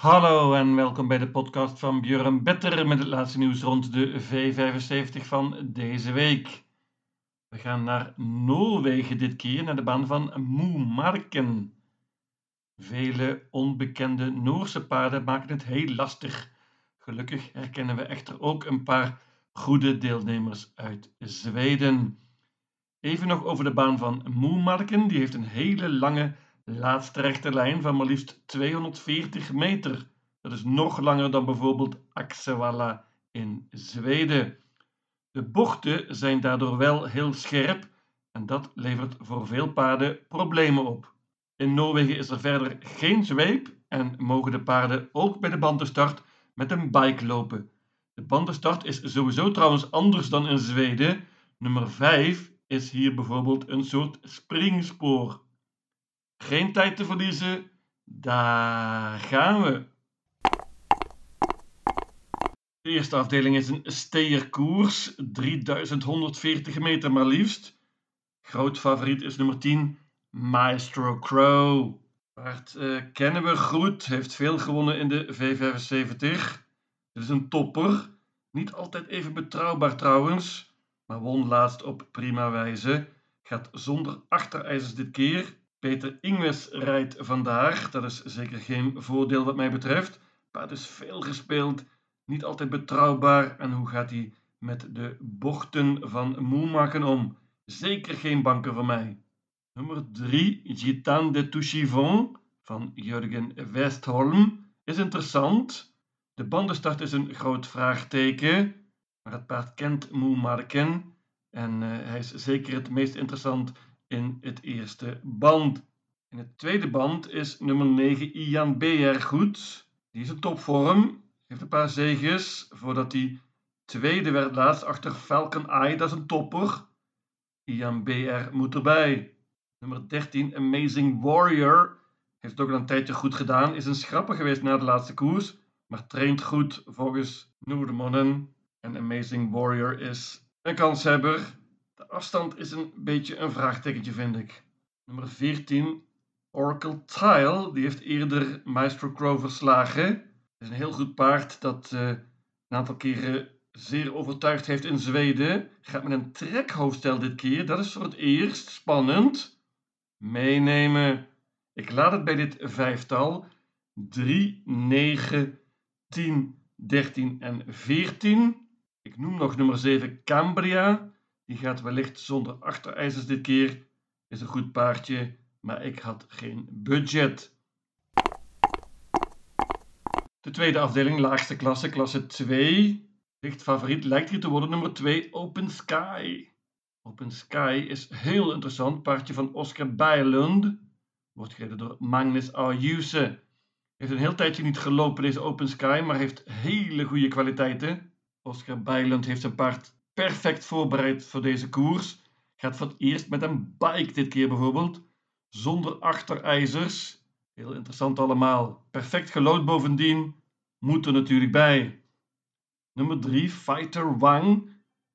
Hallo en welkom bij de podcast van Björn Better met het laatste nieuws rond de V75 van deze week. We gaan naar Noorwegen dit keer, naar de baan van Moemarken. Vele onbekende Noorse paarden maken het heel lastig. Gelukkig herkennen we echter ook een paar goede deelnemers uit Zweden. Even nog over de baan van Moemarken. Die heeft een hele lange laatste rechte lijn van maar liefst 240 meter. Dat is nog langer dan bijvoorbeeld Axevalla in Zweden. De bochten zijn daardoor wel heel scherp en dat levert voor veel paarden problemen op. In Noorwegen is er verder geen zweep en mogen de paarden ook bij de bandenstart met een bike lopen. De bandenstart is sowieso trouwens anders dan in Zweden. Nummer 5 is hier bijvoorbeeld een soort springspoor. Geen tijd te verliezen. Daar gaan we. De eerste afdeling is een steerkoers, 3140 meter maar liefst. Groot favoriet is nummer 10, Maestro Crow. Paard uh, kennen we goed, heeft veel gewonnen in de V75. Het is een topper, niet altijd even betrouwbaar trouwens, maar won laatst op prima wijze. Gaat zonder achterijzers dit keer. Peter Ingwes rijdt vandaag. Dat is zeker geen voordeel wat mij betreft. Paard is veel gespeeld, niet altijd betrouwbaar. En hoe gaat hij met de bochten van Moemaken om? Zeker geen banker voor mij. Nummer 3, Gitan de Touchivon van Jurgen Westholm is interessant. De bandenstart is een groot vraagteken, maar het paard kent Moemarken en uh, hij is zeker het meest interessant in het eerste band. In het tweede band is nummer 9 Ian BR goed. Die is in topvorm, heeft een paar zegens voordat hij tweede werd laatst achter Falcon Eye, dat is een topper. Ian BR moet erbij. Nummer 13 Amazing Warrior heeft ook al een tijdje goed gedaan, is een schrapper geweest na de laatste koers, maar traint goed volgens Noordemonnen. En Amazing Warrior is een kanshebber de afstand is een beetje een vraagtekentje, vind ik. Nummer 14, Oracle Tile. Die heeft eerder Maestro Crow verslagen. Het is een heel goed paard dat uh, een aantal keren zeer overtuigd heeft in Zweden. Gaat met een trekhoofdstel dit keer. Dat is voor het eerst spannend. Meenemen. Ik laat het bij dit vijftal. 3, 9, 10, 13 en 14. Ik noem nog nummer 7 Cambria. Die gaat wellicht zonder achterijzers dit keer. Is een goed paardje, maar ik had geen budget. De tweede afdeling, laagste klasse, klasse 2. Licht favoriet lijkt hier te worden nummer 2, Open Sky. Open Sky is heel interessant. Paardje van Oscar Bijlund. Wordt gereden door Magnus Ayuse. Heeft een heel tijdje niet gelopen deze Open Sky, maar heeft hele goede kwaliteiten. Oscar Bijlund heeft zijn paard perfect voorbereid voor deze koers. Gaat voor het eerst met een bike dit keer bijvoorbeeld. Zonder achterijzers. Heel interessant allemaal. Perfect gelood bovendien. Moet er natuurlijk bij. Nummer 3, Fighter Wang.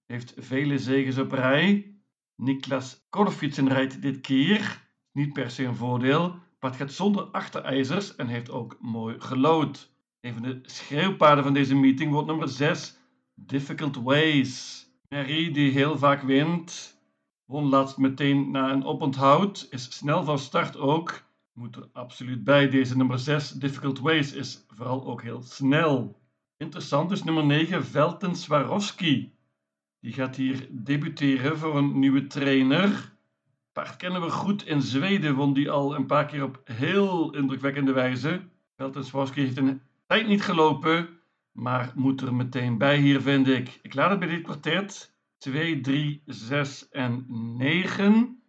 Heeft vele zegens op rij. Niklas Korfitsen rijdt dit keer. Niet per se een voordeel. Maar het gaat zonder achterijzers en heeft ook mooi gelood. Een van de schreeuwpaarden van deze meeting wordt nummer 6, Difficult Ways. Mary, die heel vaak wint, won laatst meteen na een oponthoud, is snel van start ook. Moet er absoluut bij. Deze nummer 6, Difficult Ways, is vooral ook heel snel. Interessant is nummer 9, Velten Swarovski. Die gaat hier debuteren voor een nieuwe trainer. Paard kennen we goed. In Zweden won die al een paar keer op heel indrukwekkende wijze. Velten Swarovski heeft een tijd niet gelopen. Maar moet er meteen bij hier, vind ik. Ik laat het bij dit kwartet. 2, 3, 6 en 9.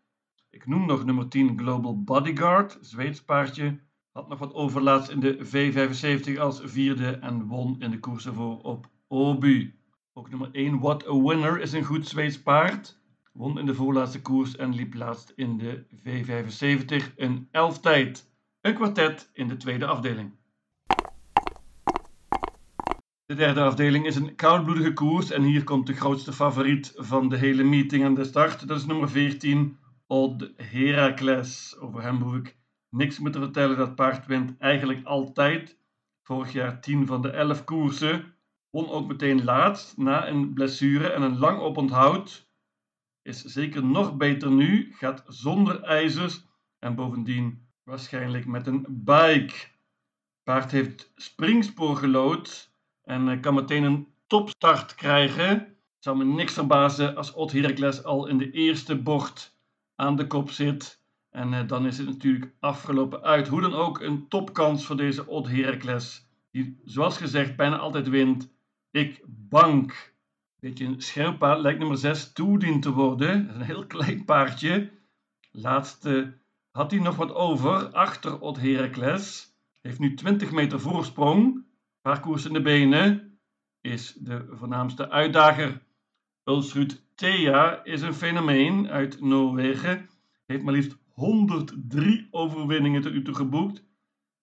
Ik noem nog nummer 10 Global Bodyguard, Zweeds paardje. Had nog wat overlaatst in de V75 als vierde en won in de koers ervoor op Obu. Ook nummer 1 What a Winner is een goed Zweeds paard. Won in de voorlaatste koers en liep laatst in de V75 een tijd. Een kwartet in de tweede afdeling. De derde afdeling is een koudbloedige koers en hier komt de grootste favoriet van de hele meeting aan de start. Dat is nummer 14, Odd Heracles. Over hem hoef ik niks meer te vertellen. Dat paard wint eigenlijk altijd. Vorig jaar 10 van de 11 koersen. Won ook meteen laatst na een blessure en een lang oponthoud. Is zeker nog beter nu, gaat zonder ijzers en bovendien waarschijnlijk met een bike. Paard heeft springspoor gelood en eh, kan meteen een topstart krijgen. Het zou me niks verbazen als Ot Heracles al in de eerste bocht aan de kop zit. En uh, dan is het natuurlijk afgelopen uit. Hoe dan ook een topkans voor deze Ot Heracles. Die zoals gezegd bijna altijd wint. Ik bank. Beetje een scherp lijkt nummer 6 toedien te worden. Een heel klein paardje. Laatste had hij nog wat over achter Ot Heracles. Heeft nu 20 meter voorsprong. Parcours in de benen. Is de voornaamste uitdager. Ulsrud Thea is een fenomeen uit Noorwegen. Heeft maar liefst 103 overwinningen tot nu toe geboekt.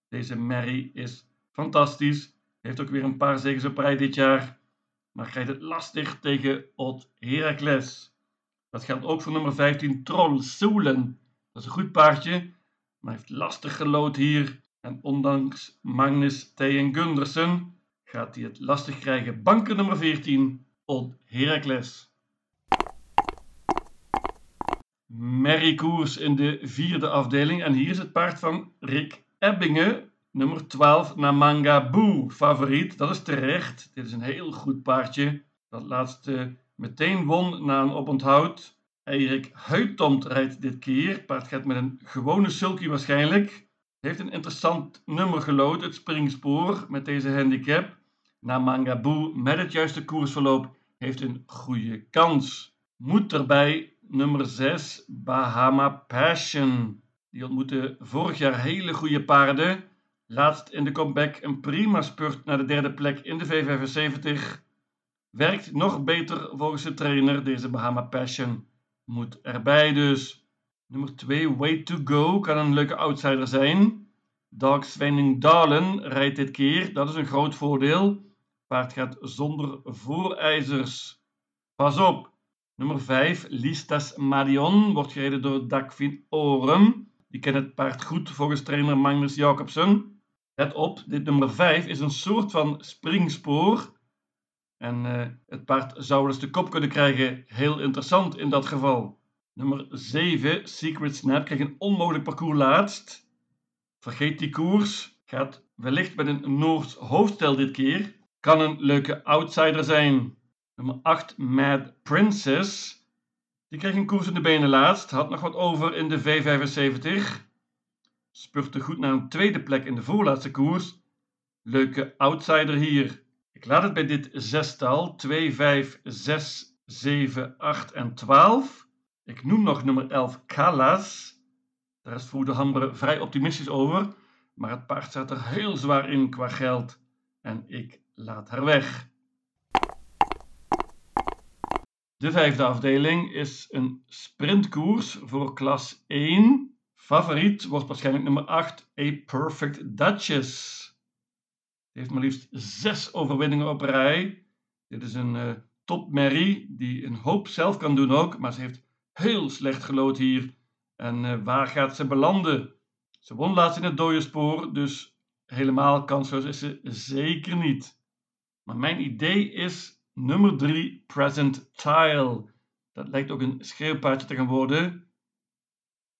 Deze Mary is fantastisch. Heeft ook weer een paar zegens op dit jaar. Maar krijgt het lastig tegen Ot Heracles. Dat geldt ook voor nummer 15 Troll Soelen. Dat is een goed paardje, maar heeft lastig gelood hier. En ondanks Magnus Theyen Gundersen gaat hij het lastig krijgen. Banker nummer 14, Old Heracles. Merriekoers in de vierde afdeling. En hier is het paard van Rick Ebbingen, nummer 12, Namanga Boo, favoriet. Dat is terecht. Dit is een heel goed paardje. Dat laatste meteen won na een oponthoud. Erik Huitomt rijdt dit keer. Paard gaat met een gewone sulky waarschijnlijk. Heeft een interessant nummer gelood, het springspoor, met deze handicap. Namangabu met het juiste koersverloop heeft een goede kans. Moet erbij nummer 6, Bahama Passion. Die ontmoette vorig jaar hele goede paarden. Laatst in de comeback een prima spurt naar de derde plek in de V75. Werkt nog beter volgens de trainer, deze Bahama Passion. Moet erbij dus. Nummer 2, Way to Go, kan een leuke outsider zijn. Dag Svenning Dalen rijdt dit keer, dat is een groot voordeel. Paard gaat zonder voorijzers. Pas op. Nummer 5, Listas Marion, wordt gereden door Dagfin Oren. Die kent het paard goed volgens trainer Magnus Jacobsen. Let op, dit nummer 5 is een soort van springspoor. En uh, het paard zou eens de kop kunnen krijgen. Heel interessant in dat geval. Nummer 7, Secret Snap, krijgt een onmogelijk parcours laatst. Vergeet die koers. Gaat wellicht met een Noords hoofdstel dit keer. Kan een leuke outsider zijn. Nummer 8, Mad Princess. Die kreeg een koers in de benen laatst. Had nog wat over in de V75. Spurte goed naar een tweede plek in de voorlaatste koers. Leuke outsider hier. Ik laat het bij dit zestal. 2, 5, 6, 7, 8 en 12. Ik noem nog nummer 11 Kalas. Daar is Voerde Hambre vrij optimistisch over. Maar het paard staat er heel zwaar in qua geld. En ik laat haar weg. De vijfde afdeling is een sprintkoers voor klas 1. Favoriet wordt waarschijnlijk nummer 8, A Perfect Duchess. Die heeft maar liefst zes overwinningen op rij. Dit is een uh, topmerrie die een hoop zelf kan doen ook, maar ze heeft heel slecht gelood hier. En uh, waar gaat ze belanden? Ze won laatst in het dode spoor, dus helemaal kansloos is ze zeker niet. Maar mijn idee is nummer 3, Present Tile. Dat lijkt ook een schreeuwpaardje te gaan worden.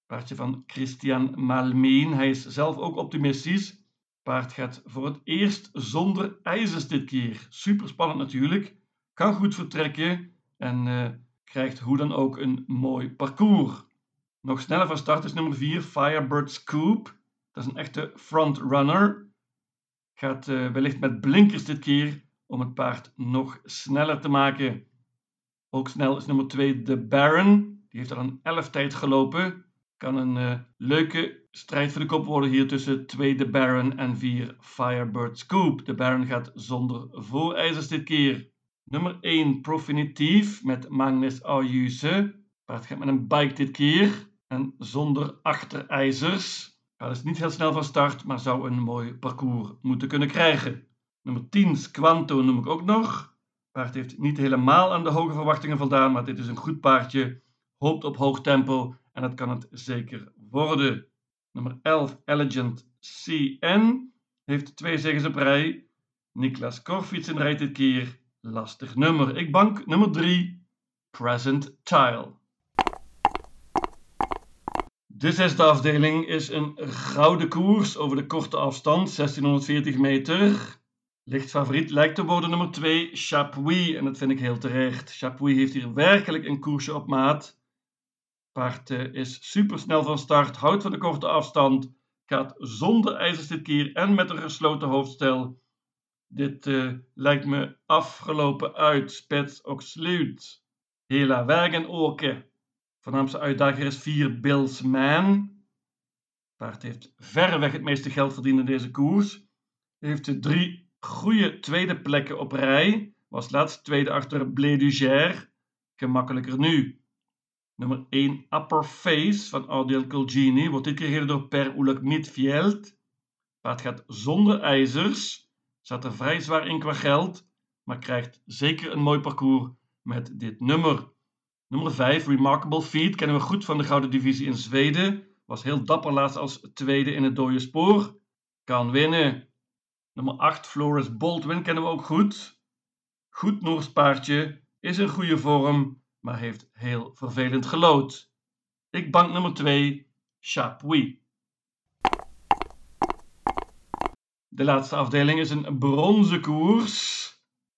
Paardje van Christian Malmeen. Hij is zelf ook optimistisch. Paard gaat voor het eerst zonder ijzers dit keer. Super spannend natuurlijk. Kan goed vertrekken en uh, krijgt hoe dan ook een mooi parcours. Nog sneller van start is nummer 4, Firebird Scoop. Dat is een echte frontrunner. Gaat uh, wellicht met blinkers dit keer om het paard nog sneller te maken. Ook snel is nummer 2 de Baron. Die heeft al een 11 tijd gelopen. Kan een uh, leuke strijd voor de kop worden hier tussen 2 de Baron en 4 Firebird Scoop. De Baron gaat zonder voorijzers dit keer. Nummer 1 Profinitief met Magnus Ayuse. Paard gaat met een bike dit keer en zonder achterijzers. Paard is niet heel snel van start, maar zou een mooi parcours moeten kunnen krijgen. Nummer 10 Squanto noem ik ook nog. Paard heeft niet helemaal aan de hoge verwachtingen voldaan, maar dit is een goed paardje. Hoopt op hoog tempo en dat kan het zeker worden. Nummer 11 Elegant CN. heeft twee zegens op rij. Niklas Korfietsen rijdt dit keer lastig nummer. Ik bank nummer 3, Present Tile. De zesde afdeling is een gouden koers over de korte afstand, 1640 meter. Licht favoriet lijkt te worden nummer 2, Chapuis. En dat vind ik heel terecht. Chapuis heeft hier werkelijk een koersje op maat. Paard is supersnel van start, houdt van de korte afstand, gaat zonder ijzers dit keer en met een gesloten hoofdstel. Dit uh, lijkt me afgelopen uit. Spets ook sluit. Hela Wagen Oke. Voornaamste uitdager is 4 Bills Man. Paard heeft verreweg het meeste geld verdiend in deze koers. Heeft drie goede tweede plekken op rij. Was laatst tweede achter Blé Duger. Gemakkelijker nu. Nummer 1 Upper Face van Audiel Colgini wordt dit keer door Per Oelek Midveld. Paard gaat zonder ijzers. Zat er vrij zwaar in qua geld. Maar krijgt zeker een mooi parcours met dit nummer. Nummer 5, Remarkable Feet, kennen we goed van de Gouden Divisie in Zweden. Was heel dapper laatst als tweede in het dode spoor. Kan winnen. Nummer 8, Floris Baldwin, kennen we ook goed. Goed Noors paardje, is in goede vorm, maar heeft heel vervelend gelood. Ik bank nummer 2, Chapuis. De laatste afdeling is een bronzen koers.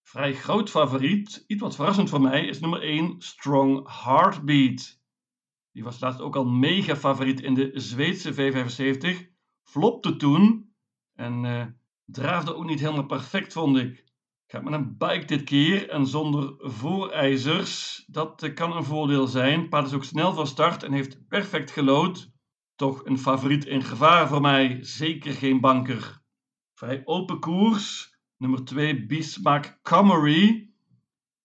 Vrij groot favoriet, iets wat verrassend voor mij, is nummer 1 Strong Heartbeat. Die was laatst ook al mega favoriet in de Zweedse V75. Flopte toen en uh, draafde ook niet helemaal perfect, vond ik. Gaat met een bike dit keer en zonder voorijzers. Dat uh, kan een voordeel zijn. Paard is ook snel van start en heeft perfect gelood. Toch een favoriet in gevaar voor mij. Zeker geen banker. Vrij open koers. Nummer 2 Bismarck Comrie.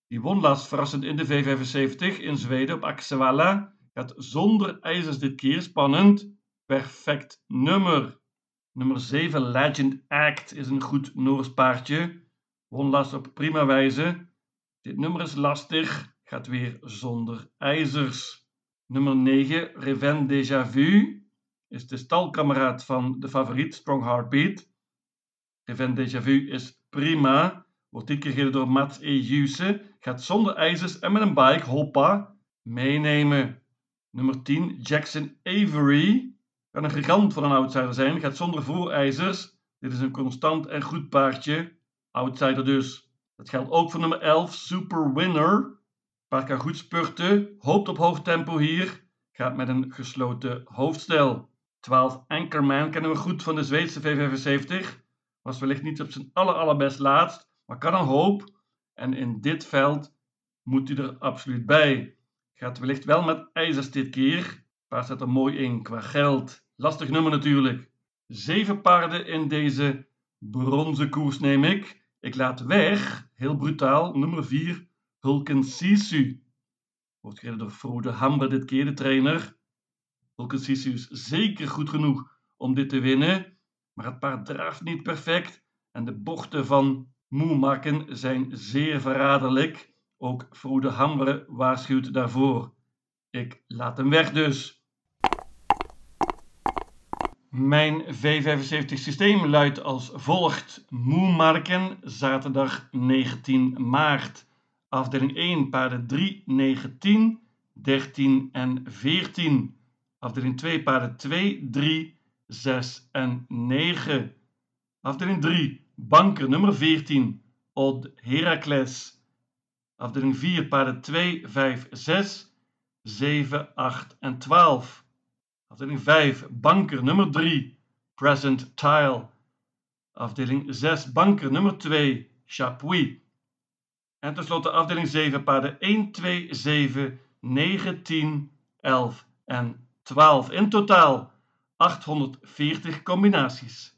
Die won laatst verrassend in de V75 in Zweden op Axevalla. Gaat zonder ijzers dit keer spannend. Perfect nummer. Nummer 7 Legend Act is een goed Noors paardje. Won laatst op prima wijze. Dit nummer is lastig. Gaat weer zonder ijzers. Nummer 9 Reven Déjà Vu is de stalkameraad van de favoriet Strong Heartbeat. Reven Déjà Vu is prima. Wordt dit keer gereden door Mats E. Gaat zonder ijzers en met een bike, hoppa, meenemen. Nummer 10, Jackson Avery. Kan een gigant van een outsider zijn. Gaat zonder voorijzers. Dit is een constant en goed paardje. Outsider dus. Dat geldt ook voor nummer 11, Super Winner. Paard kan goed spurten. Hoopt op hoog tempo hier. Gaat met een gesloten hoofdstel. 12, Anchorman kennen we goed van de Zweedse V75 was wellicht niet op zijn aller, allerbest laatst, maar kan een hoop. En in dit veld moet hij er absoluut bij. Gaat wellicht wel met ijzers dit keer. Paard staat er mooi in qua geld. Lastig nummer natuurlijk. Zeven paarden in deze bronzen koers neem ik. Ik laat weg, heel brutaal, nummer 4, Hulken Sisu. Wordt gereden door Frode Hamber dit keer, de trainer. Hulken Sisu is zeker goed genoeg om dit te winnen maar het paard draaft niet perfect en de bochten van Moemakken zijn zeer verraderlijk. Ook Frode Hambre waarschuwt daarvoor. Ik laat hem weg dus. Mijn V75 systeem luidt als volgt. Moemarken, zaterdag 19 maart. Afdeling 1, paarden 3, 9, 10, 13 en 14. Afdeling 2, paarden 2, 3, 6 en 9. Afdeling 3, banker nummer 14, Odd Heracles. Afdeling 4, paarden 2, 5, 6, 7, 8 en 12. Afdeling 5, banker nummer 3, Present Tile. Afdeling 6, banker nummer 2, Chapuis. En tenslotte afdeling 7, paarden 1, 2, 7, 9, 10, 11 en 12. In totaal 840 combinaties.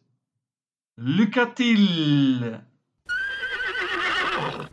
Lucatile